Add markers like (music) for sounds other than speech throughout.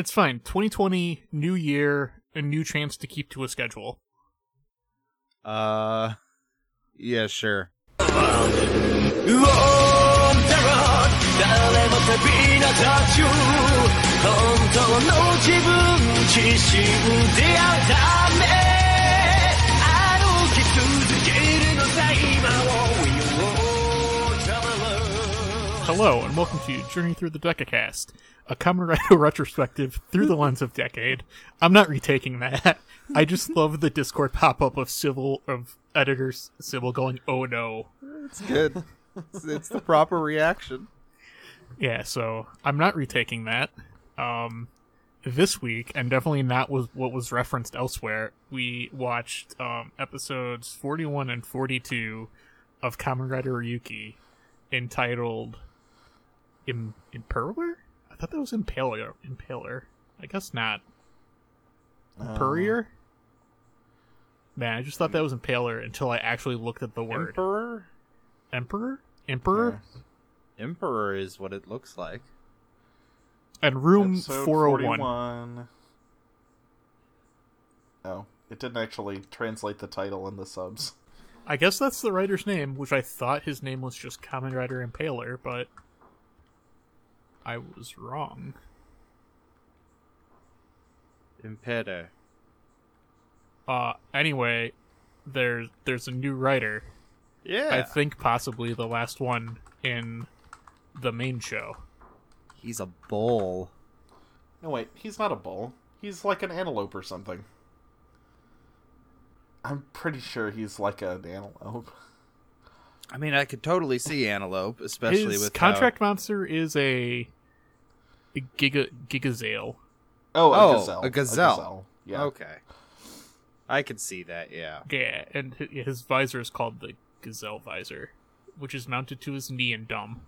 It's fine. 2020, new year, a new chance to keep to a schedule. Uh, yeah, sure. Hello, and welcome to Journey Through the Decacast, a Kamen (laughs) Rider retrospective through the lens of Decade. I'm not retaking that. (laughs) I just love the Discord pop up of Civil of editors Civil going, "Oh no." It's good. it's, it's the proper reaction. Yeah, so I'm not retaking that. Um, this week, and definitely not was what was referenced elsewhere. We watched um, episodes 41 and 42 of Kamen Rider Ryuki, entitled Im- "Impaler." I thought that was Impaler. Impaler. I guess not. Uh, Imperier. Man, I just thought that was Impaler until I actually looked at the word Emperor? Emperor. Emperor. Emperor is what it looks like. And room Episode 401. 41. Oh, it didn't actually translate the title in the subs. I guess that's the writer's name, which I thought his name was just Kamen Rider Impaler, but I was wrong. Impede. Uh, anyway, there's there's a new rider. Yeah. I think possibly the last one in the main show. He's a bull. No, wait, he's not a bull. He's like an antelope or something. I'm pretty sure he's like an antelope. (laughs) I mean, I could totally see Antelope, especially His with how- contract monster is a, a giga Gigazelle. Oh, a Oh, gazelle. a gazelle. Yeah. Okay. I could see that, yeah. Yeah, and his visor is called the gazelle visor, which is mounted to his knee and dumb.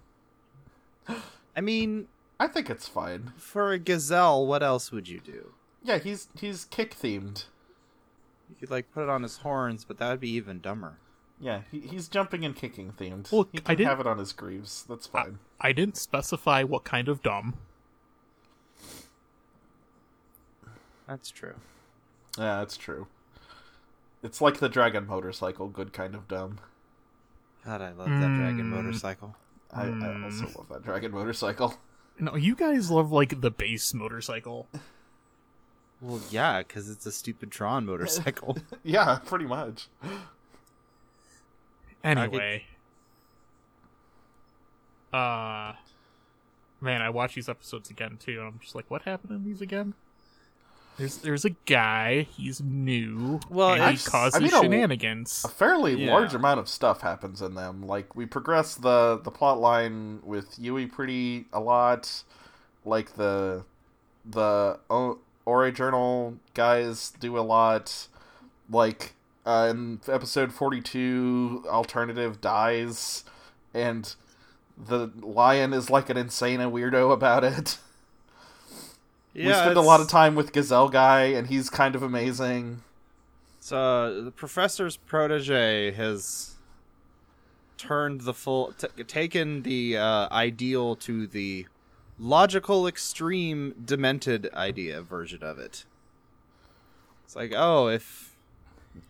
I mean, I think it's fine. for a gazelle, what else would you do? Yeah, he's he's kick themed. You could like put it on his horns, but that would be even dumber. Yeah, he, he's jumping and kicking themed. Well, he I can didn't- have it on his greaves. That's fine. I didn't specify what kind of dumb. That's true. yeah, that's true. It's like the dragon motorcycle, good kind of dumb. God, I love that dragon Mm. motorcycle. I, I also love that dragon motorcycle. No, you guys love like the base motorcycle. Well, yeah, because it's a stupid Tron motorcycle. (laughs) yeah, pretty much. Anyway, uh, man, I watch these episodes again too, and I'm just like, what happened in these again? There's there's a guy. He's new. Well, and he I've- causes I mean, a- shenanigans. A fairly Yeah. large amount of stuff happens in them. Like we progress the the plot line with Yui pretty a lot. Like the the o- Ore Journal guys do a lot. Like uh, in episode forty two, Alternative dies, and the lion is like an insane weirdo about it. yeah, we spend a lot of time with Gazelle guy, and he's kind of amazing. So uh, the professor's protege has turned the full, t- taken the uh, ideal to the logical extreme, demented idea version of it. It's like, oh, if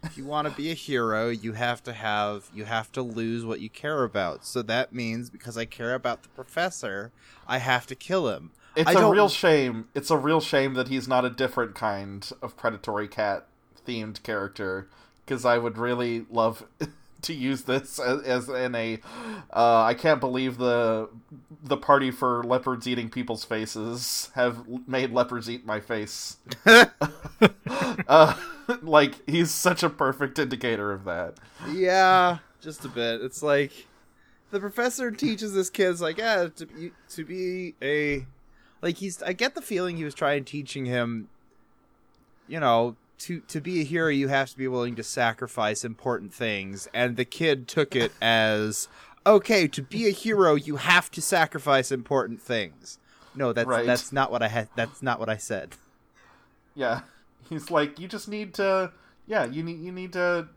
if you want to be a hero, you have to have you have to lose what you care about. So that means because I care about the professor, I have to kill him. It's I a don't- real shame. It's a real shame that he's not a different kind of predatory cat themed character because I would really love (laughs) to use this as, as in a uh, I can't believe the the party for leopards eating people's faces have made leopards eat my face. (laughs) (laughs) uh, (laughs) like he's such a perfect indicator of that. Yeah, (laughs) just a bit. It's like the professor teaches this kid's like, yeah, to be, to be a like he's. I get the feeling he was trying teaching him, you know, to to be a hero, you have to be willing to sacrifice important things, and the kid took it as okay. To be a hero, you have to sacrifice important things. No, that's Right. that's not what I had. That's not what I said. Yeah, he's like, you just need to, yeah, you need you need to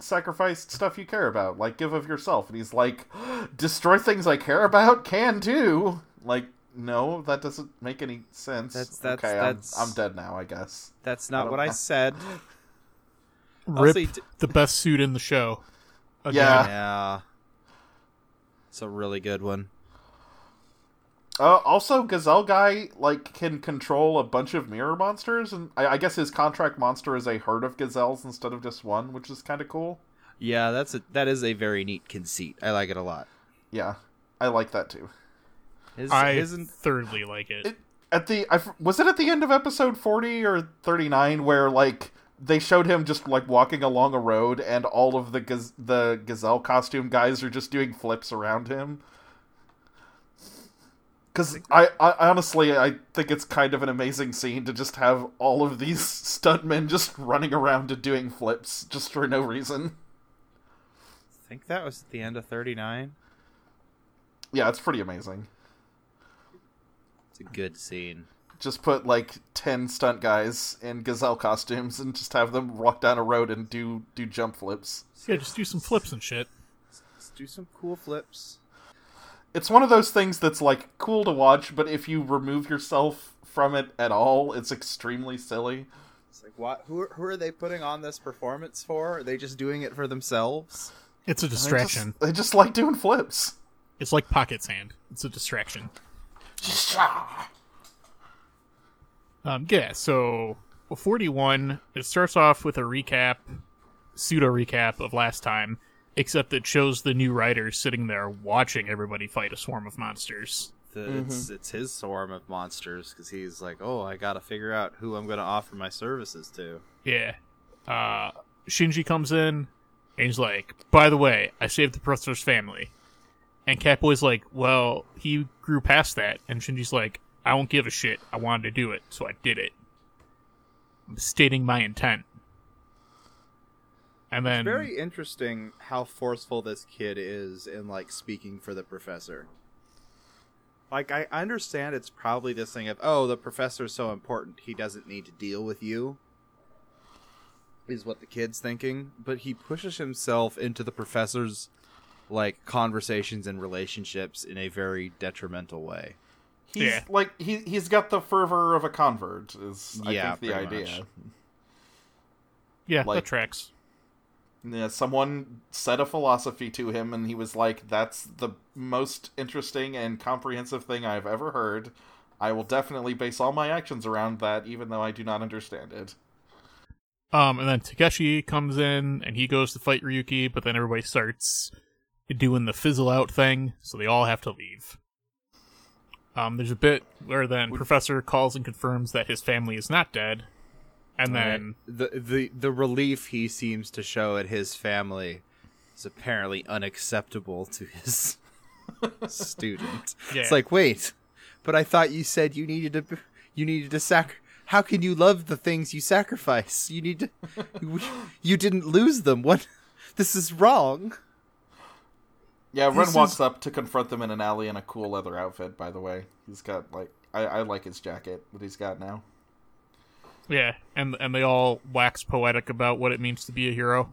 sacrifice stuff you care about, like give of yourself. And he's like, (gasps) destroy things I care about can too. Like, no, that doesn't make any sense. That's- that's- okay. that's- I'm, I'm dead now. I guess. That's not don't what I said. (laughs) Rip Also, d- the best suit in the show. (laughs) Again. Yeah. Yeah. It's a really good one. Uh, also, Gazelle guy like can control a bunch of mirror monsters, and I, I guess his contract monster is a herd of gazelles instead of just one, which is kind of cool. Yeah, that's a, that is a very neat conceit. I like it a lot. Yeah, I like that too. His, I isn't thirdly like it. It, at the I, f- was it at the end of episode forty or thirty nine where like they showed him just like walking along a road, and all of the gaz- the gazelle costume guys are just doing flips around him. Because I, I honestly I think it's kind of an amazing scene to just have all of these (laughs) stuntmen just running around and doing flips just for no reason. I think that was at the end of 39. Yeah, it's pretty amazing. It's a good scene. Just put like ten stunt guys in gazelle costumes and just have them walk down a road and do do jump flips. Yeah, just do some flips and shit. Let's do some cool flips. It's one of those things that's like cool to watch, but if you remove yourself from it at all, it's extremely silly. It's like, what? Who are, who are they putting on this performance for? Are they just doing it for themselves? It's a They just- distraction. They just, like doing flips. It's like Pocket Sand. It's a distraction. (laughs) Um, yeah, so 41, it starts off with a recap, pseudo recap of last time, except it shows the new writers sitting there watching everybody fight a swarm of monsters. The, It's it's his swarm of monsters because he's like, oh, I gotta figure out who I'm gonna offer my services to. Yeah. Uh, Shinji comes in, and he's like, by the way, I saved the professor's family. And Catboy's like, well, he grew past that. And Shinji's like, I don't give a shit. I wanted to do it, so I did it. I'm stating my intent. And then, Very interesting how forceful this kid is in like speaking for the professor. Like I understand it's probably this thing of oh the professor's so important he doesn't need to deal with you. Is what the kid's thinking, but he pushes himself into the professor's like conversations and relationships in a very detrimental way. He's Yeah. like he he's got the fervor of a convert. Is I Yeah, think the idea. much. yeah, like- that tracks. Yeah, someone said a philosophy to him, and he was like, "That's the most interesting and comprehensive thing I've ever heard. I will definitely base all my actions around that, even though I do not understand it." Um, and then Takeshi comes in and he goes to fight Ryuki, but then everybody starts doing the fizzle out thing, so they all have to leave. Um, there's a bit where then Professor calls and confirms that his family is not dead, and then the the the relief he seems to show at his family is apparently unacceptable to his (laughs) student. Yeah. It's like, wait, but I thought you said you needed to you needed to sac. How can you love the things you sacrifice? You need to. you, you didn't lose them. What? This is wrong. Yeah, Ren This walks is- up to confront them in an alley in a cool leather outfit. By the way, he's got like I, I like his jacket that he's got now. Yeah, and and they all wax poetic about what it means to be a hero.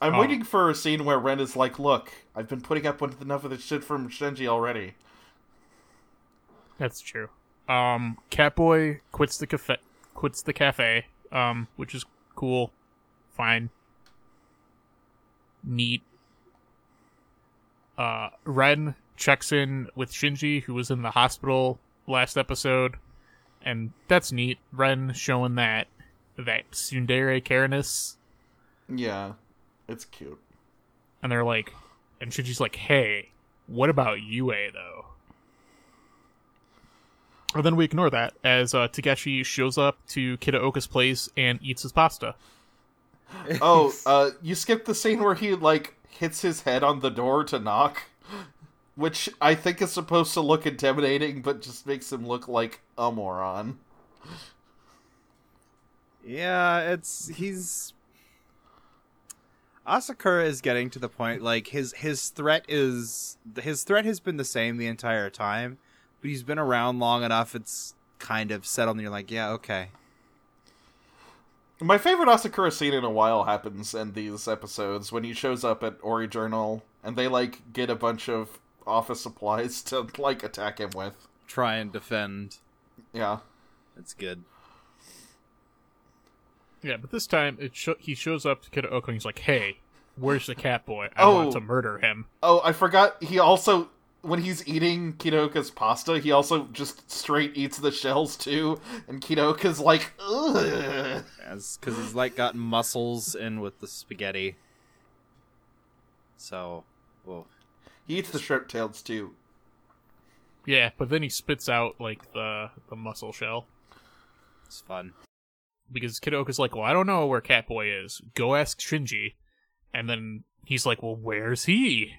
I'm Oh. waiting for a scene where Ren is like, "Look, I've been putting up with enough of this shit from Shinji already." That's true. Um, Catboy quits the cafe, quits the cafe, um, which is cool, fine, neat. Uh, Ren checks in with Shinji, who was in the hospital last episode, and that's neat. Ren showing that that tsundere careness, Yeah, it's cute. and they're like, and Shinji's like, "Hey, what about Yui though?" And then we ignore that as uh, Takeshi shows up to Kitaoka's place and eats his pasta. Oh, uh, you skipped the scene where he like hits his head on the door to knock, which I think is supposed to look intimidating, but just makes him look like a moron. Yeah, it's he's Asakura is getting to the point like his his threat is his threat has been the same the entire time, but he's been around long enough it's kind of settled and you're like, yeah, okay. My favorite Asakura scene in a while happens in these episodes when he shows up at Ore Journal and they like get a bunch of office supplies to like attack him with. Try and defend. Yeah. It's good. Yeah, but this time it sho- he shows up to Kitaoka and he's like, "Hey, where's the cat boy? I Oh. want to murder him." Oh, I forgot. He also, when he's eating Kitaoka's pasta, he also just straight eats the shells too. And Kitaoka's like, ugh. As because he's like got muscles in with the spaghetti. So, well, He eats the shrimp tails too. Yeah, but then he spits out like the the muscle shell it's fun. because Kitaoka's like, "Well, I don't know where Catboy is. Go ask Shinji." And then he's like, "Well, where's he?"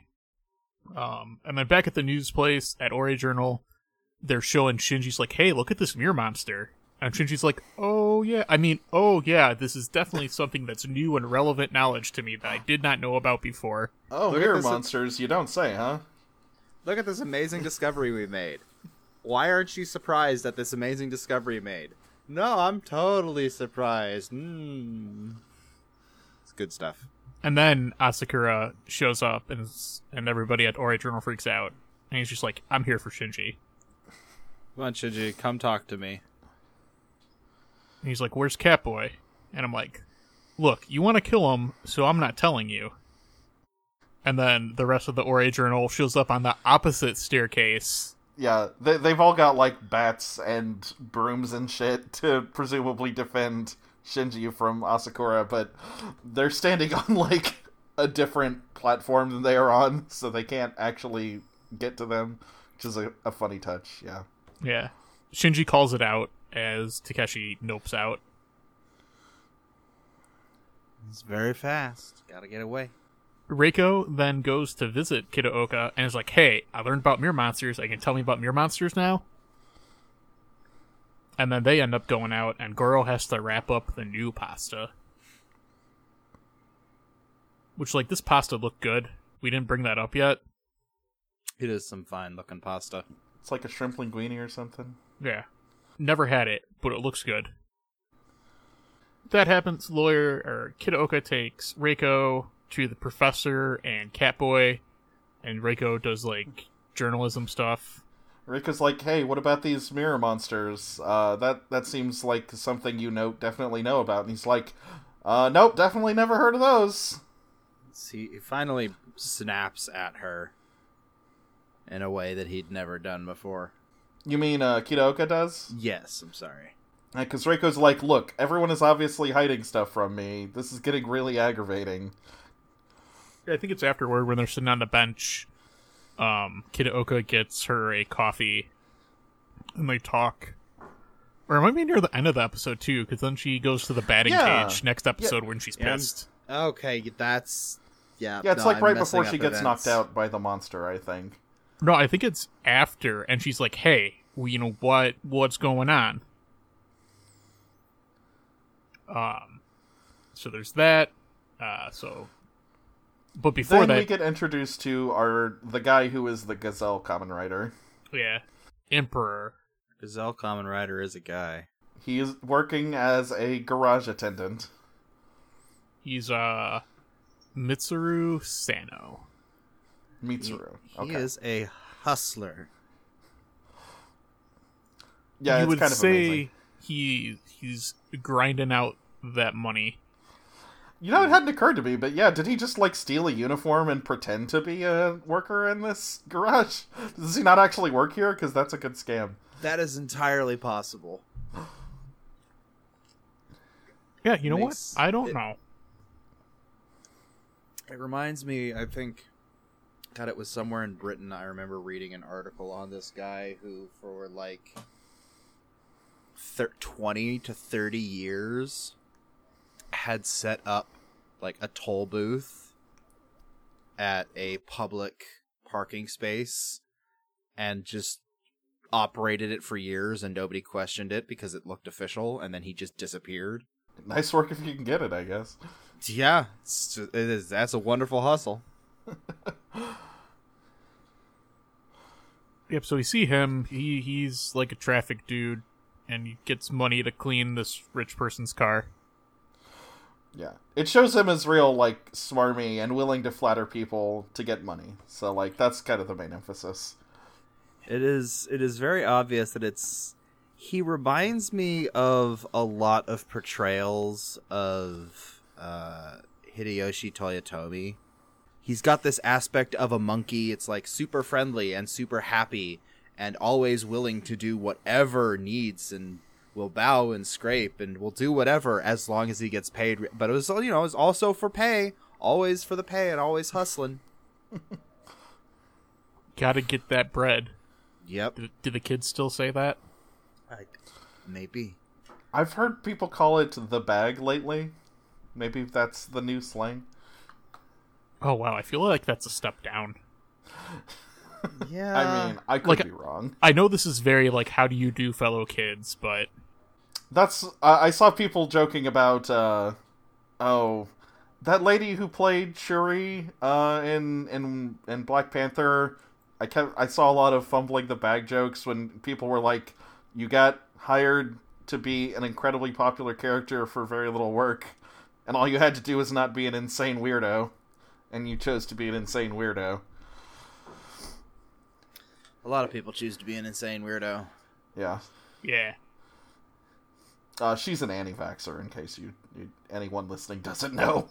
Um, and then back at the news place at Ore Journal, they're showing Shinji's like, "Hey, look at this mirror monster." And Shinji's like, "Oh yeah, I mean, oh yeah, this is definitely something that's new and relevant knowledge to me that I did not know about before." Oh, Look at mirror this- monsters, you don't say, huh? Look at this amazing discovery we made. Why aren't you surprised at this amazing discovery made? No, I'm totally surprised. Mm. It's good stuff. And then Asakura shows up and and everybody at Ore Journal freaks out. And he's just like, "I'm here for Shinji." Come on, Shinji, come talk to me. And he's like, "Where's Catboy?" And I'm like, "Look, you want to kill him, so I'm not telling you." And then the rest of the Ore Journal shows up on the opposite staircase. Yeah, they, they've all got like bats and brooms and shit (laughs) to presumably defend Shinji from Asakura, but they're standing (laughs) on like a different platform than they are on, so they can't actually get to them, which is a, a funny touch. Yeah. Yeah, Shinji calls it out as Takeshi nopes out. It's very fast. Gotta get away. Reiko then goes to visit Kitaoka and is like, "Hey, I learned about mirror monsters. I can tell me about mirror monsters now." And then they end up going out, and Goro has to wrap up the new pasta. Which, like, this pasta looked good. We didn't bring that up yet. It is some fine looking pasta. It's like a shrimp linguine or something. Yeah. Never had it, but it looks good. That happens. Lawyer or Kitaoka takes Reiko to the professor and Catboy, and Reiko does like journalism stuff. Rika's like, "Hey, what about these mirror monsters? Uh, that that seems like something you know definitely know about." And he's like, uh, "Nope, definitely never heard of those." See, he finally snaps at her in a way that he'd never done before. You mean uh, Kitaoka does? Yes, I'm sorry. Because Reiko's like, "Look, everyone is obviously hiding stuff from me. This is getting really aggravating." I think it's afterward when they're sitting on the bench. Um, Kitaoka gets her a coffee, and they talk. Or it might be near the end of the episode too, because then she goes to the batting Yeah. cage next episode when she's Yeah. pissed. Okay, that's yeah. Yeah, it's no, like I'm right before she up gets knocked out by the monster. I think. No, I think it's after, and she's like, "Hey, well, you know what? What's going on?" Um, so there's that. Uh, so, but before then that, we get introduced to our the guy who is the Gazelle Kamen Rider. yeah, Emperor. Gazelle Kamen Rider is a guy. He is working as a garage attendant. He's uh Mitsuru Sano. Mitsuru. He okay. is a hustler. yeah, you it's would kind of say amazing. he he's grinding out that money. You know, it hadn't occurred to me, but yeah, did he just like steal a uniform and pretend to be a worker in this garage? (laughs) Does he not actually work here? Because that's a good scam. That is entirely possible. Yeah, you know Makes what? I don't it- know. It reminds me, I think, God, it was somewhere in Britain. I remember reading an article on this guy who, for like thir- 20 to 30 years, had set up like a toll booth at a public parking space and just operated it for years and nobody questioned it because it looked official and then he just disappeared. Nice work if you can get it, I guess. Yeah, it's it is. That's a wonderful hustle. (laughs) Yep. So we see him. He he's like a traffic dude, and he gets money to clean this rich person's car. Yeah, it shows him as real, like smarmy and willing to flatter people to get money. So like that's kind of the main emphasis. It is it is very obvious that it's he reminds me of a lot of portrayals of uh, Hideyoshi Toyotomi. He's got this aspect of a monkey. It's like super friendly and super happy and always willing to do whatever needs and will bow and scrape and will do whatever as long as he gets paid. But it was you know, it was also for pay, always for the pay and always hustling. Gotta get that bread. Yep. Do, do the kids still say that? Maybe. I've heard people call it the bag lately. Maybe that's the new slang. Oh wow, I feel like that's a step down. (laughs) Yeah. I mean, I could like- be wrong. I know this is very like how do you do fellow kids, but That's I I saw people joking about uh oh that lady who played Shuri uh in in in Black Panther I kept I saw a lot of fumbling the bag jokes when people were like you got hired to be an incredibly popular character for very little work and all you had to do was not be an insane weirdo and you chose to be an insane weirdo. A lot of people choose to be an insane weirdo. Yeah. yeah. Uh, she's an anti-vaxxer, in case you, you anyone listening doesn't know.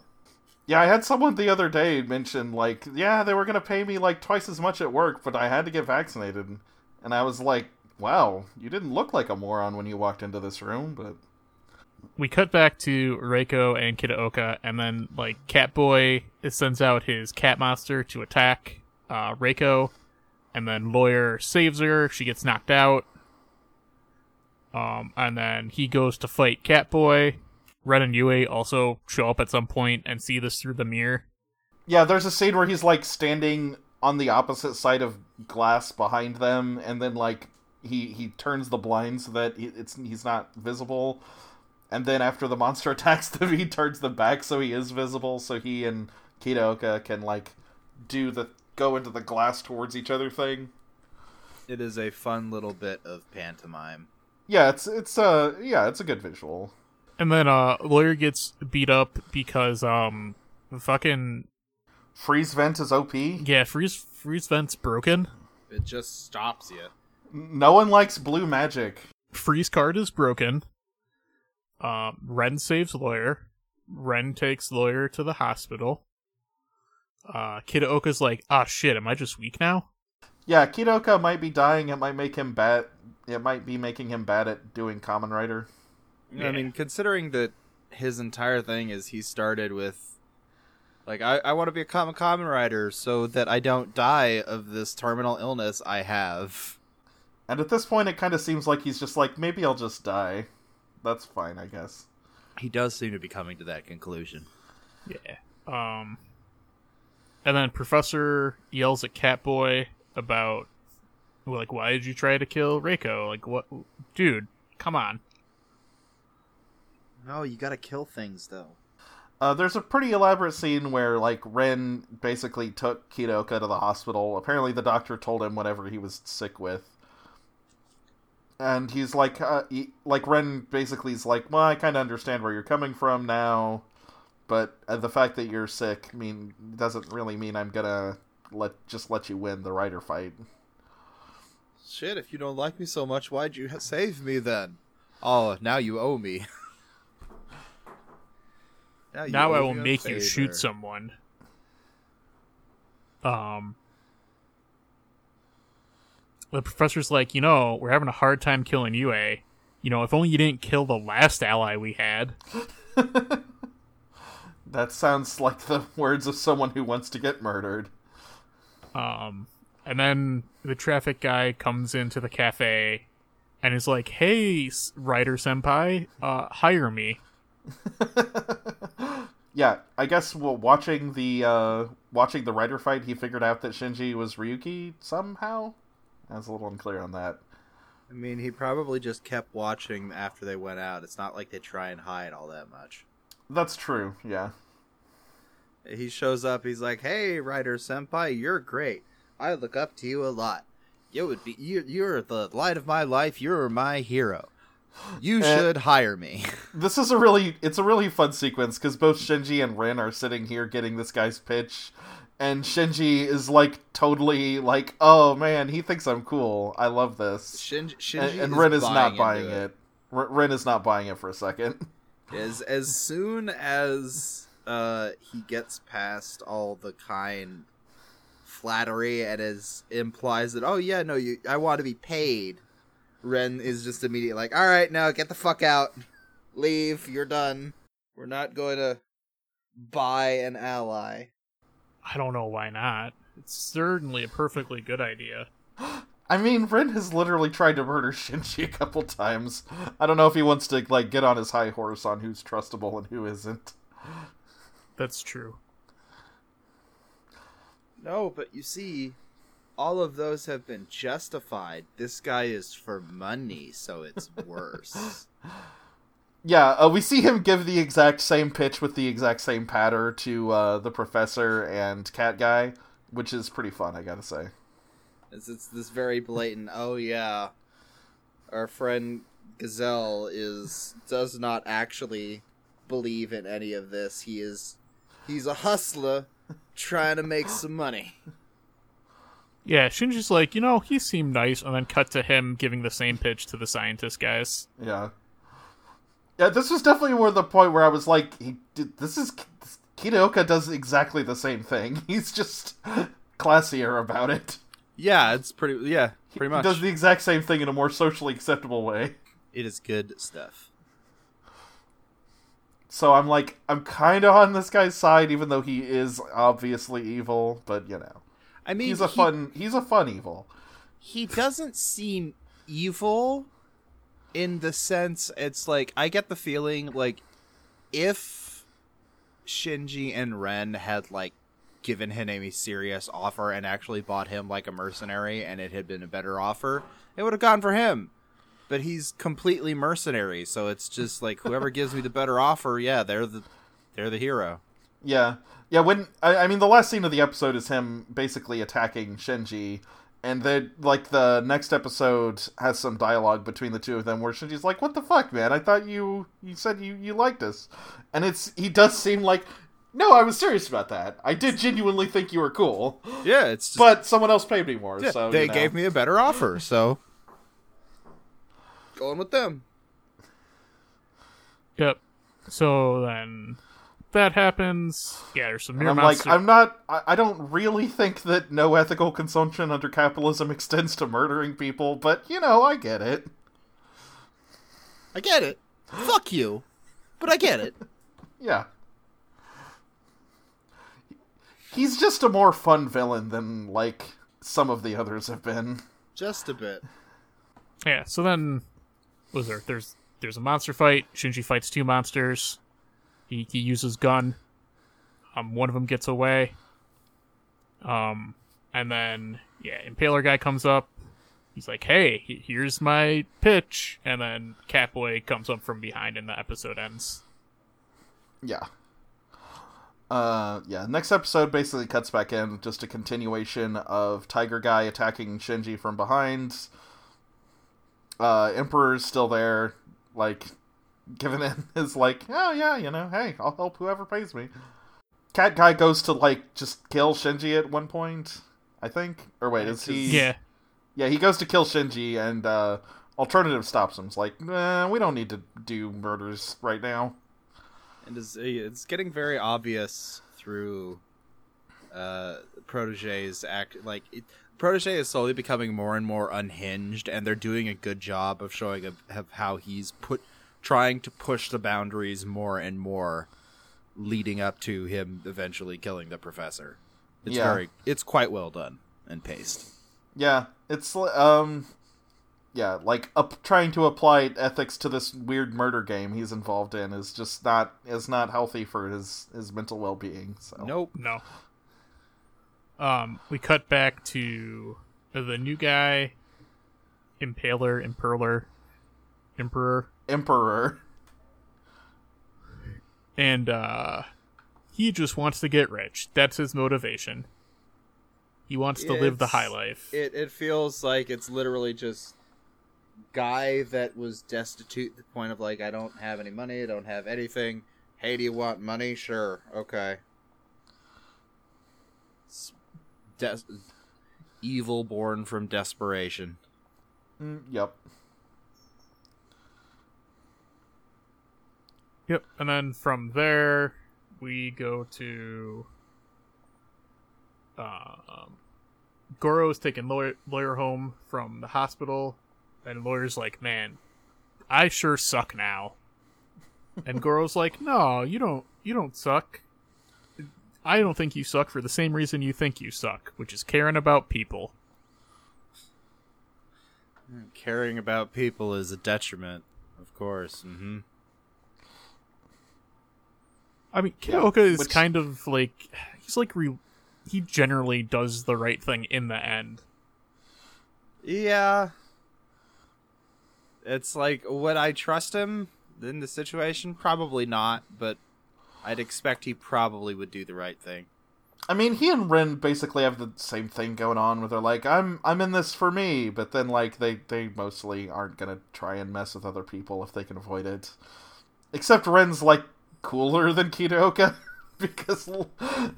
Yeah, I had someone the other day mention like, yeah, they were gonna pay me like twice as much at work, but I had to get vaccinated, and I was like, wow, you didn't look like a moron when you walked into this room, but We cut back to Reiko and Kitaoka, and then like Catboy sends out his cat monster to attack uh, Reiko, and then Lawyer saves her. She gets knocked out. Um, and then he goes to fight Catboy. Ren and Yui also show up at some point and see this through the mirror. yeah, there's a scene where he's like standing on the opposite side of glass behind them, and then like he he turns the blinds so that it's he's not visible, and then after the monster (laughs) attacks them, he turns them back so he is visible, so he and Kitaoka can like do the go into the glass towards each other thing. It is a fun little bit of pantomime. Yeah, it's it's uh yeah, it's a good visual. And then uh, Lawyer gets beat up because um, fucking Freeze vent is OP. yeah, freeze freeze vent's broken. It just stops you. No one likes blue magic. freeze card is broken. Um, Ren saves lawyer. Ren takes lawyer to the hospital. Uh, Kitaoka's like, ah, shit, am I just weak now? Yeah, Kitaoka might be dying. It might make him bad. It might be making him bad at doing Kamen Rider. I mean, considering that his entire thing is he started with, like, I, I want to be a common Kamen Rider so that I don't die of this terminal illness I have. And at this point, it kind of seems like he's just like, maybe I'll just die. That's fine, I guess. He does seem to be coming to that conclusion. Yeah. Um, and then Professor yells at Catboy about, like, why did you try to kill Reiko? Like, what, dude? Come on. No, you gotta kill things, though. Uh, there's a pretty elaborate scene where like Ren basically took Kitaoka to the hospital. Apparently, the doctor told him whatever he was sick with, and he's like, uh, he, like Ren basically is like, well, I kind of understand where you're coming from now, but uh, the fact that you're sick mean doesn't really mean I'm gonna let just let you win the rider fight. Shit, if you don't like me so much, why'd you ha- save me then? Oh, now you owe me. (laughs) you now I will me a make you shoot someone. Um, the professor's like, you know, we're having a hard time killing Yui. You know, if only you didn't kill the last ally we had. (laughs) That sounds like the (laughs) words of someone who wants to get murdered. Um, and then the traffic guy comes into the cafe and is like, "Hey, s- rider senpai, uh, hire me." (laughs) Yeah, I guess well, watching the uh, watching the rider fight, he figured out that Shinji was Ryuki somehow. I was a little unclear on that. I mean, he probably just kept watching after they went out. It's not like they try and hide all that much. That's true. Yeah. He shows up. He's like, "Hey, rider senpai, you're great. I look up to you a lot. You would be you. You're the light of my life. You're my hero. You Uh, should hire me. (laughs) this is a really it's a really fun sequence because both Shinji and Ren are sitting here getting this guy's pitch, and Shinji is like totally like, oh man, he thinks I'm cool. I love this. Shin- And, Shinji and is Ren is buying not buying it. R- Ren is not buying it for a second. (laughs) As as soon as uh he gets past all the kind flattery and as implies that oh yeah no you I want to be paid, Ren is just immediately like all right now get the fuck out, leave you're done. We're not going to buy an ally. I don't know why not. It's certainly a perfectly good idea. (gasps) I mean, Ren has literally tried to murder Shinji a couple times. I don't know if he wants to like get on his high horse on who's trustable and who isn't. That's true. No, but you see, all of those have been justified. This guy is for money, so it's worse. (laughs) Yeah, uh, we see him give the exact same pitch with the exact same patter to uh, the professor and cat guy, which is pretty fun, I gotta say. It's, it's this very blatant. Oh yeah, our friend Gazelle is does not actually believe in any of this. He is he's a hustler trying to make some money. Yeah, Shinji's like, you know, he seemed nice, and then cut to him giving the same pitch to the scientist guys. Yeah. Yeah, this was definitely where the point where I was like, he did, this is Kitaoka does exactly the same thing. (laughs) He's just classier about it. Yeah, it's pretty. Yeah, pretty He does the exact same thing in a more socially acceptable way. It is good stuff. So I'm like, I'm kind of on this guy's side, even though he is obviously evil. But you know, I mean, he's a he- fun, he's a fun evil. he doesn't seem evil in the sense it's like I get the feeling like if Shinji and Ren had like given him a serious offer and actually bought him like a mercenary and it had been a better offer, it would have gone for him. But he's completely mercenary, so it's just like whoever gives me the better offer, yeah, they're the they're the hero. Yeah, yeah. When I, I mean, the last scene of the episode is him basically attacking Shinji, and then like the next episode has some dialogue between the two of them where Shinji's like, "What the fuck, man? I thought you you said you you liked us," and it's he does seem like, "No, I was serious about that. I did genuinely think you were cool, Yeah, it's just, but someone else paid me more, yeah, so they you know. gave me a better offer, so going with them. Yep. So then that happens. Yeah, there's some And near I'm monster. like, I'm not. I, I don't really think that no ethical consumption under capitalism (laughs) extends to murdering people, but you know, I get it. I get it. Fuck you. But I get it. (laughs) Yeah. He's just a more fun villain than like some of the others have been. Just a bit. Yeah. So then, what was there? There's there's a monster fight. Shinji fights two monsters. He he uses gun. Um, one of them gets away. Um, and then yeah, Impaler guy comes up. He's like, "Hey, here's my pitch," and then Catboy comes up from behind, and the episode ends. Yeah. Uh yeah, next episode basically cuts back in just a continuation of Tiger Guy attacking Shinji from behind. Uh Emperor's still there, like giving in (laughs) his like, oh yeah, you know, hey, I'll help whoever pays me. Cat Guy goes to like just kill Shinji at one point, I think. Or wait, is he Yeah. Yeah, he goes to kill Shinji and uh Alternative stops him. It's like, nah, we don't need to do murders right now. And it's, it's getting very obvious through uh, Protege's act. Like, it, Protege is slowly becoming more and more unhinged, and they're doing a good job of showing of, of how he's put trying to push the boundaries more and more, leading up to him eventually killing the professor. It's Yeah. very, it's quite well done and paced. Yeah, it's um, yeah, like up trying to apply ethics to this weird murder game he's involved in is just not is not healthy for his his mental well being. So Nope. No. Um, we cut back to the new guy, Impaler, Imperler, Emperor, Emperor. and uh, he just wants to get rich. That's his motivation. He wants to live the high life. It it feels like it's literally just guy that was destitute to the point of like I don't have any money, I don't have anything. Hey, do you want money? Sure, okay. It's Des- evil born from desperation. Mm, yep. Yep. And then from there, we go to. Um, Goro is taking lawyer, lawyer home from the hospital, and lawyer's like, "Man, I sure suck now." And Goro's like, "No, you don't. You don't suck. I don't think you suck for the same reason you think you suck, which is caring about people." Caring about people is a detriment, of course. Mm-hmm. I mean, Yeah, is which- kind of like he's like re- he generally does the right thing in the end. Yeah. It's like, would I trust him in the situation? Probably not, but I'd expect he probably would do the right thing. I mean, he and Ren basically have the same thing going on, where they're like, "I'm I'm in this for me," but then like they they mostly aren't gonna try and mess with other people if they can avoid it. Except Ren's like cooler (laughs) than Kitaoka (laughs) because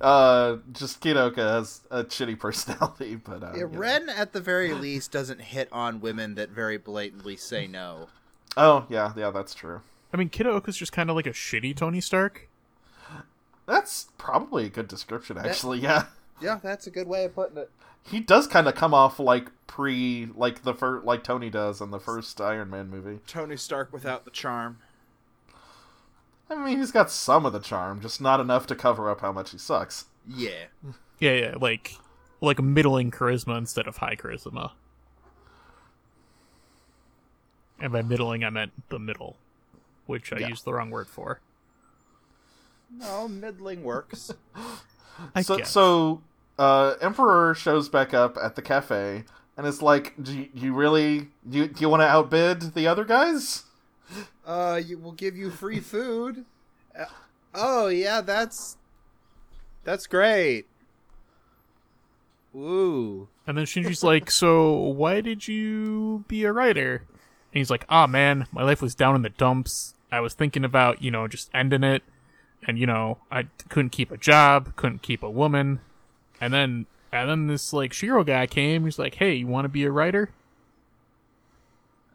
uh, just Kitaoka has a shitty personality. (laughs) But uh, Yeah, you know. Ren, at the very least, doesn't hit on women that very blatantly say no. Oh yeah, yeah, that's true. I mean, Kitaoka's just kind of like a shitty Tony Stark. That's probably a good description, actually. Yeah. Yeah, that's a good way of putting it. he does kind of come off like pre like the first like Tony does in the first Iron Man movie. Tony Stark without the charm. I mean, he's got some of the charm, just not enough to cover up how much he sucks. Yeah. Yeah, yeah, like like middling charisma instead of high charisma. And by middling, I meant the middle, which I Yeah. used the wrong word for. No, middling works. (laughs) I so guess. so uh, Emperor shows back up at the cafe and is like, "Do you, you really do you, do you want to outbid the other guys?" uh, you will give you free food. Uh, oh yeah, that's that's great. Woo. And then Shinji's like, (laughs) "So why did you be a rider?" And he's like, "Ah, man, my life was down in the dumps. I was thinking about, you know, just ending it, and you know, I couldn't keep a job, couldn't keep a woman, and then and then this like Shiro guy came. He's like, "Hey, you want to be a rider?"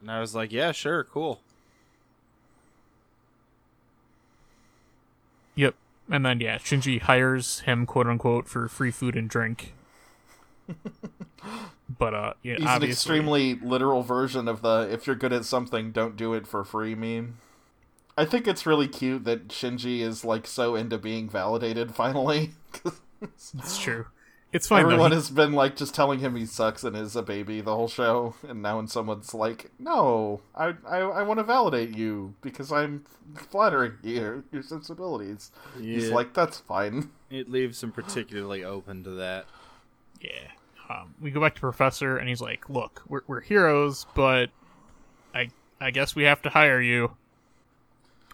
And I was like, yeah, sure, cool. Yep. And then yeah, Shinji hires him, quote unquote, for free food and drink. (laughs) but uh, yeah, He's an extremely literal version of the "if you're good at something, don't do it for free" meme. I think it's really cute that Shinji is like so into being validated (laughs) finally. it's true. It's fine. Everyone He- has been like just telling him he sucks and is a baby the whole show, and now when someone's like, "No, I I, I want to validate you because I'm flattering you, your sensibilities," he's like, "That's fine." It leaves him particularly open to that. Yeah. Um, we go back to Professor, and he's like, "Look, we're we're heroes, but I I guess we have to hire you."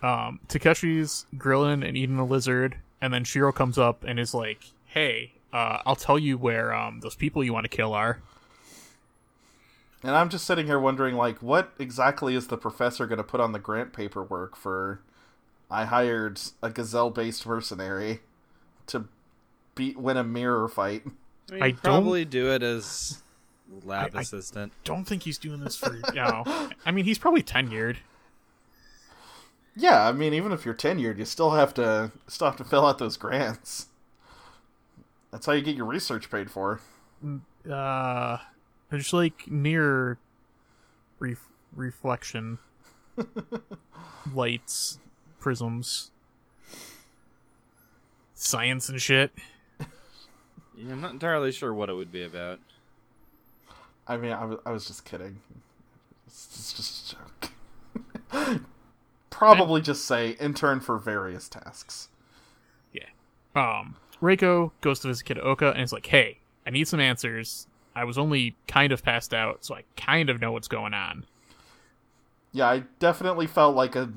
Um, Takeshi's grilling and eating a lizard, and then Shiro comes up and is like, "Hey, uh, I'll tell you where um those people you want to kill are." And I'm just sitting here wondering, like, what exactly is the professor going to put on the grant paperwork for? I hired a gazelle-based mercenary to beat win a mirror fight. I, mean, I don't- probably do it as lab I- I- assistant. Don't think he's doing this for you (laughs) know. I mean, he's probably tenured. Yeah, I mean, even if you're tenured, you still have to still have to fill out those grants. That's how you get your research paid for. Uh, there's like mirror ref- reflection (laughs) lights, prisms, science and shit. (laughs) Yeah, I'm not entirely sure what it would be about. I mean, I was, I was just kidding. It's, it's just a joke. (laughs) Probably just say intern for various tasks. Yeah. Um, Reiko goes to visit Kitaoka and is like, "Hey, I need some answers. I was only kind of passed out, so I kind of know what's going on." Yeah, I definitely felt like a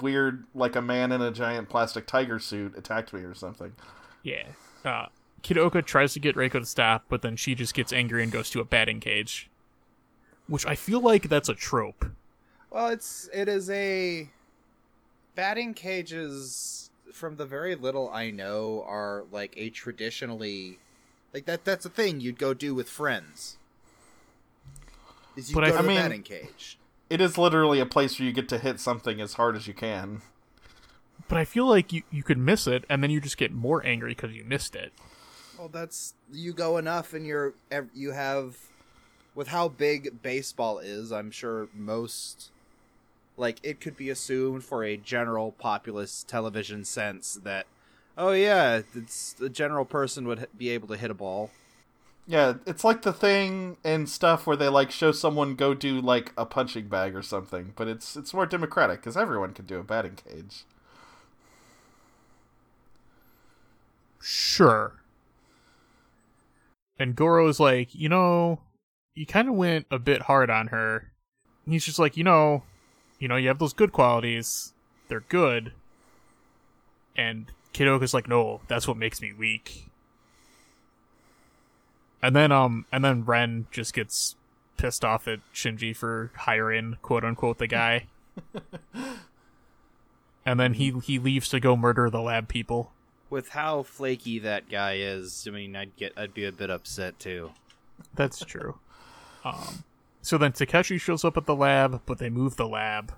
weird, like a man in a giant plastic tiger suit attacked me or something. Yeah. Uh, Kitaoka tries to get Reiko to stop, but then she just gets angry and goes to a batting cage. which I feel like that's a trope. Well, it's it is a batting cages from the very little I know are like a traditionally like that that's a thing you'd go do with friends. Is you But go I- to I mean- batting cage. It is literally a place where you get to hit something as hard as you can. But I feel like you, you could miss it, and then you just get more angry because you missed it. Well, that's you go enough, and you're you have with how big baseball is. I'm sure most like it could be assumed for a general populace television sense that oh yeah, it's the general person would be able to hit a ball. Yeah, it's like the thing and stuff where they like show someone go do like a punching bag or something, but it's it's more democratic because everyone can do a batting cage. Sure. And Goro's like, you know, you kind of went a bit hard on her. And he's just like, you know, you know, you have those good qualities. They're good. And Kitaoka's like, no, that's what makes me weak. And then, um, and then Ren just gets pissed off at Shinji for hiring quote unquote the guy. (laughs) and then he he leaves to go murder the lab people. With how flaky that guy is, I mean, I'd get I'd be a bit upset too. That's true. Um, so then Takeshi shows up at the lab, but they move the lab.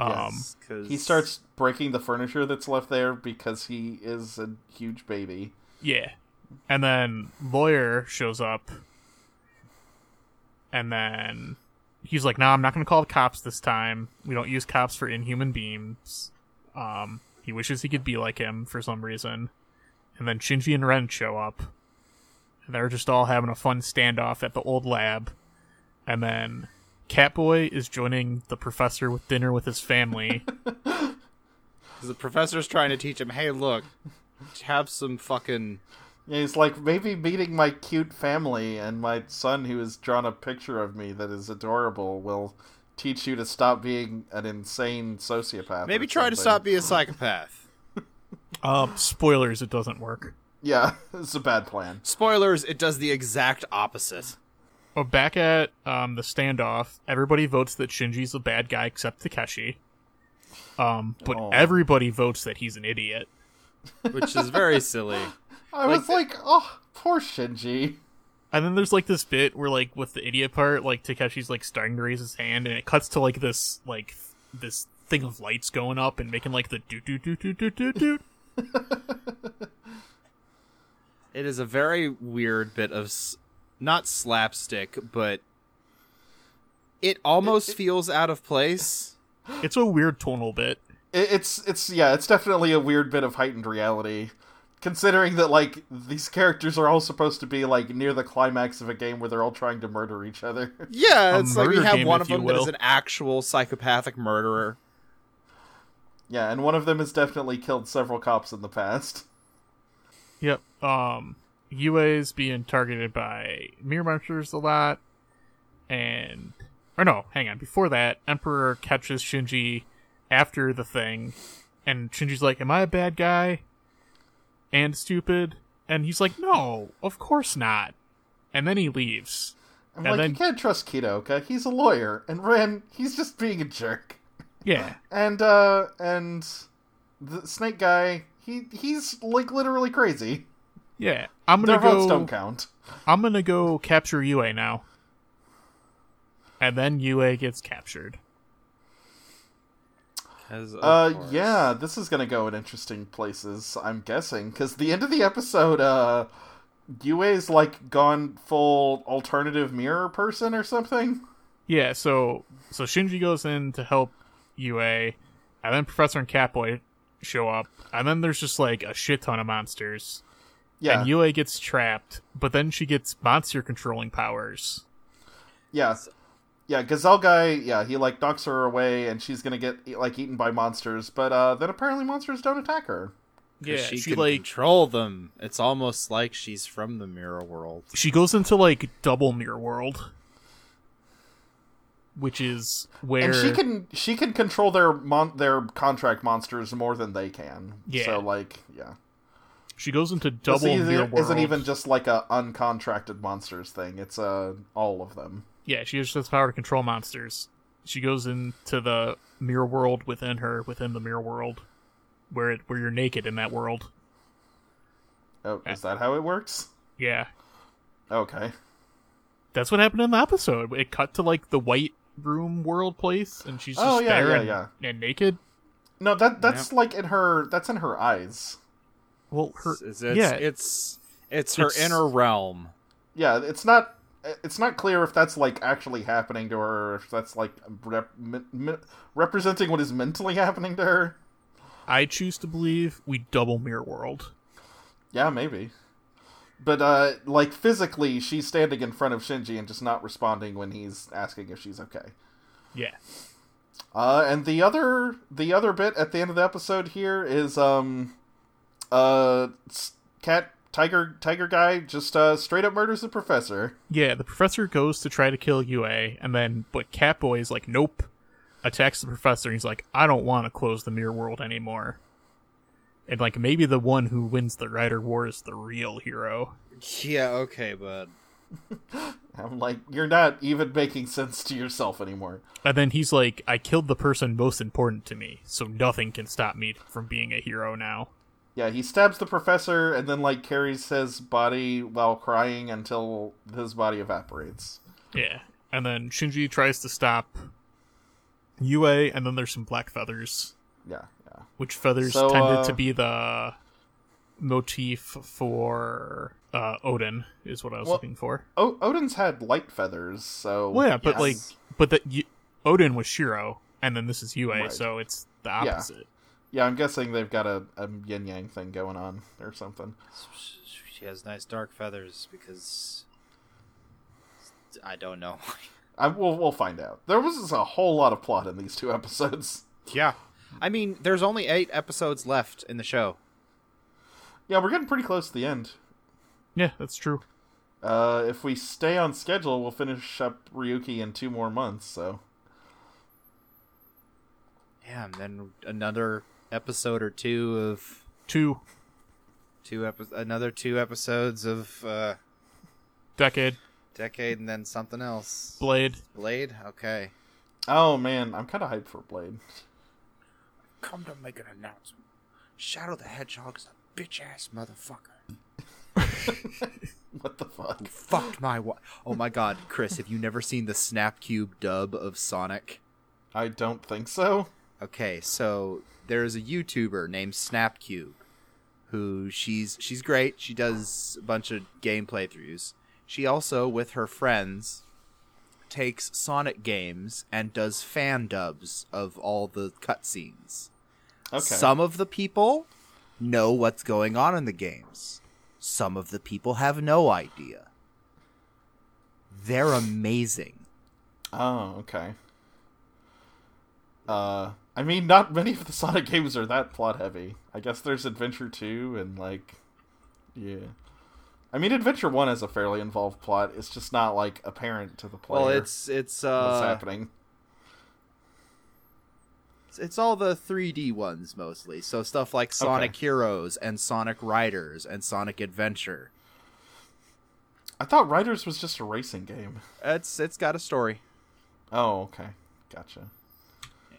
Um, Yes, 'cause- He starts breaking the furniture that's left there because he is a huge baby. yeah. And then lawyer shows up, and then he's like, "Nah, I'm not going to call the cops this time. We don't use cops for inhuman beings." Um, he wishes he could be like him for some reason. And then Shinji and Ren show up, and they're just all having a fun standoff at the old lab. And then Catboy is joining the professor with dinner with his family. 'cause (laughs) (laughs) the professor's trying to teach him, hey, look, have some fucking Yeah, he's like maybe meeting my cute family and my son who has drawn a picture of me that is adorable will teach you to stop being an insane sociopath. maybe or try to stop being a (laughs) psychopath. um, spoilers, it doesn't work. Yeah, it's a bad plan. Spoilers, it does the exact opposite. Well, back at um, the standoff, everybody votes that Shinji's a bad guy except Takeshi. Um, but Oh. everybody votes that he's an idiot. Which is very (laughs) silly. I Like was like, oh, poor Shinji. And then there's like this bit where like with the idiot part, like Takeshi's like starting to raise his hand, and it cuts to like this like this thing of lights going up and making like the doot doot doot doot doot doot doot. (laughs) It is a very weird bit of s- not slapstick, but it almost feels out of place. It's a weird tonal bit. It, it's it's yeah, it's definitely a weird bit of heightened reality, considering that like these characters are all supposed to be like near the climax of a game where they're all trying to murder each other. (laughs) Yeah, it's like we have game, one of you them that is an actual psychopathic murderer. yeah, and one of them has definitely killed several cops in the past. Yep. Um, Yui's being targeted by mirror monsters a lot, and or no, hang on. Before that, Imperer catches Shinji after the thing, and Shinji's like, "Am I a bad guy?" And stupid, and he's like, "No, of course not." And then he leaves. I'm And like, then- you can't trust Kitaoka. He's a lawyer, and Ren, he's just being a jerk. Yeah, And uh, and the snake guy, he he's like literally crazy. Yeah. I'm gonna votes go. don't count. I'm gonna go capture Yui now. And then Yui gets captured. of Uh, course. yeah, this is gonna go in interesting places. I'm guessing because the end of the episode, uh, Yui's like gone full alternative mirror person or something. Yeah, so so Shinji goes in to help Yui, and then Professor and Catboy show up, and then there's just like a shit ton of monsters. Yeah, And Yui gets trapped, but then she gets monster controlling powers. yeah, yeah. Gazelle guy, yeah, he like knocks her away, and she's gonna get like eaten by monsters. But uh, then apparently monsters don't attack her. Yeah, she, she, can like control them. It's almost like she's from the mirror world. she goes into like double mirror world, which is where And she can she can control their mon- their contract monsters more than they can. Yeah. So like, yeah. She goes into double isn't, mirror world. isn't even just like a uncontracted monsters thing. It's uh all of them. Yeah, she just has the power to control monsters. She goes into the mirror world within her, within the mirror world, where it, where you're naked in that world. Oh, is that how it works? Yeah, Okay. that's what happened in the episode. It cut to like the white room world place, and she's just Oh, yeah, there yeah, and, yeah. and naked. No, that that's like in her. That's in her eyes. Well, her It's, it's, yeah, it's it's her It's- inner realm. Yeah, it's not. It's not clear if that's like actually happening to her, or if that's like rep, mi- mi- representing what is mentally happening to her. I choose to believe we double mirror world. Yeah, maybe. But uh like physically, she's standing in front of Shinji and just not responding when he's asking if she's okay. Yeah, Uh, and the other the other bit at the end of the episode here is um, uh, cat tiger tiger guy just uh straight up murders the professor. yeah. The professor goes to try to kill Yui, and then but Catboy is like, nope. Attacks the professor. And he's like, I don't want to close the mirror world anymore. And like maybe the one who wins the Rider War is the real hero. Yeah, okay, bud. (laughs) I'm like, you're not even making sense to yourself anymore. And then he's like, I killed the person most important to me, so nothing can stop me from being a hero now. Yeah, he stabs the professor and then like carries his body while crying until his body evaporates. Yeah. And then Shinji tries to stop Yui, and then there's some black feathers, Yeah, yeah. which feathers So, tended uh, to be the motif for uh, Odin, is what I was Well- looking for. O- Odin's had light feathers, so Well, yeah, but yes. like, but that y- Odin was Shiro, and then this is Yui, Right. so it's the opposite. yeah, I'm guessing they've got a, a yin yang thing going on or something. She has nice dark feathers because I don't know. I we'll we'll find out. There was a whole lot of plot in these two episodes. yeah, I mean, there's only eight episodes left in the show. Yeah, we're getting pretty close to the end. Yeah, that's true. Uh, if we stay on schedule, we'll finish up Ryuki in two more months. So Yeah, and then another episode or two of Two two epi- another two episodes of uh, decade Decade, and then something else. Blade. Blade. Okay. Oh man, I'm kind of hyped for Blade. Come to make an announcement. Shadow the Hedgehog's a bitch ass motherfucker. (laughs) What the fuck? Fucked my wa- Oh my god, Chris, have you never seen the Snapcube dub of Sonic? I don't think so. Okay, so there's a YouTuber named Snapcube who she's she's great. She does a bunch of game playthroughs. She also with her friends takes Sonic games and does fan dubs of all the cutscenes. Okay. Some of the people know what's going on in the games. Some of the people have no idea. They're amazing. Oh, okay. Uh, I mean, not many of the Sonic games are that plot heavy. I guess there's Adventure 2 and, like, yeah. I mean, Adventure 1 has a fairly involved plot. It's just not, like, apparent to the player Well, it's it's what's uh happening. it's- it's all the 3D ones mostly. So stuff like Sonic Heroes and Sonic Riders and Sonic Adventure. I thought Riders was just a racing game. It's it's got a story. Oh, okay. Gotcha.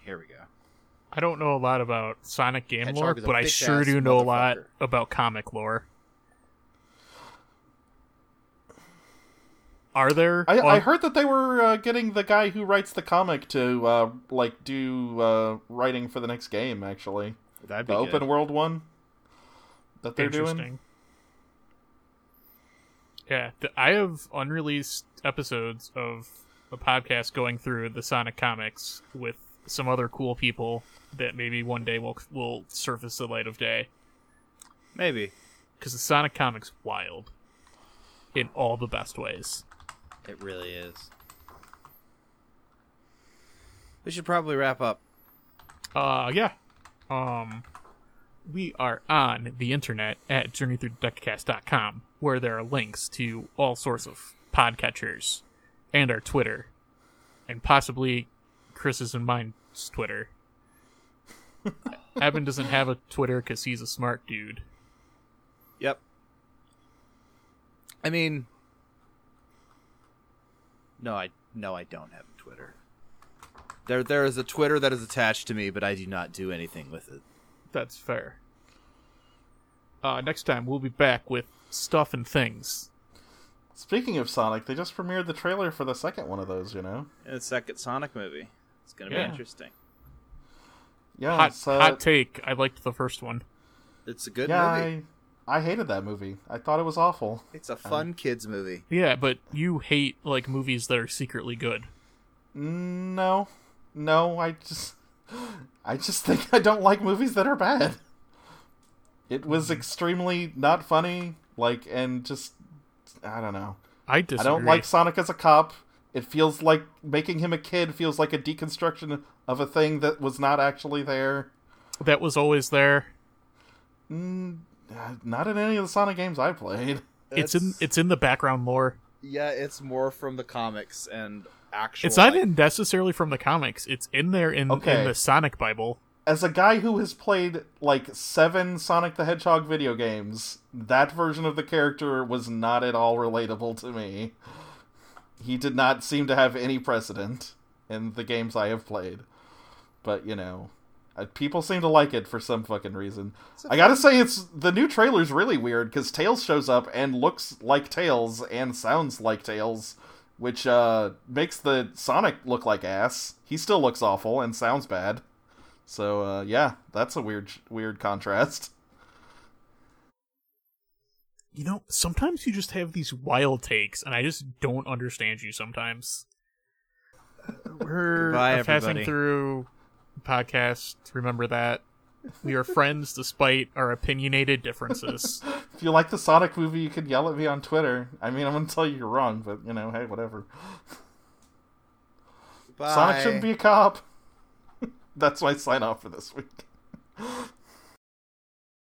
Here we go. I don't know a lot about Sonic game Hedgehog lore, but I sure do know a lot about comic lore. Are there? I, I heard that they were uh, getting the guy who writes the comic to, uh, like, do uh, writing for the next game, actually. That'd The open world one that they're doing. Yeah, th- I have unreleased episodes of a podcast going through the Sonic comics with some other cool people that maybe one day will will surface the light of day. Maybe. Because the Sonic comics wild in all the best ways. It really is. We should probably wrap up. Uh, yeah. Um, we are on the internet at journeythroughdeckcast.com, where there are links to all sorts of podcatchers, and our Twitter, and possibly Chris's and mine's Twitter. (laughs) Evan doesn't have a Twitter because he's a smart dude. Yep. I mean, no, I No, I don't have a Twitter. There, there is a Twitter that is attached to me, but I do not do anything with it. That's fair. Uh, next time we'll be back with stuff and things. Speaking of Sonic, they just premiered the trailer for the second one of those. You know, The second Sonic movie. It's gonna Yeah. be interesting. Yeah, Hot, it's, uh, hot take. I liked the first one. It's a good yeah, movie. I, I hated that movie. I thought it was awful. It's a fun kids movie. Yeah, but you hate like movies that are secretly good. No, no, I just, I just think I don't like movies that are bad. It was extremely not funny, like, and just, I don't know. I disagree. I don't like Sonic as a cop. It feels like making him a kid feels like a deconstruction of a thing that was not actually there. that was always there. Mm, uh, not in any of the Sonic games I played. It's in it's in the background lore. yeah, it's more from the comics and actual. It's not like- even necessarily from the comics. It's in there in, Okay. in the Sonic Bible. As a guy who has played like seven Sonic the Hedgehog video games, that version of the character was not at all relatable to me. He did not seem to have any precedent in the games I have played. But, you know, uh, people seem to like it for some fucking reason. I gotta say, it's the new trailer's really weird because Tails shows up and looks like Tails and sounds like Tails, which uh, makes the Sonic look like ass. He still looks awful and sounds bad. So uh, yeah, that's a weird, weird contrast. (laughs) You know, sometimes you just have these wild takes, and I just don't understand you sometimes. We're Goodbye, passing everybody. through podcast. Remember that. We are friends despite our opinionated differences. (laughs) If you like the Sonic movie, you can yell at me on Twitter. I mean, I'm gonna tell you you're wrong, but you know, hey, whatever. Bye. Sonic shouldn't be a cop. (laughs) That's my sign off for this week. (laughs)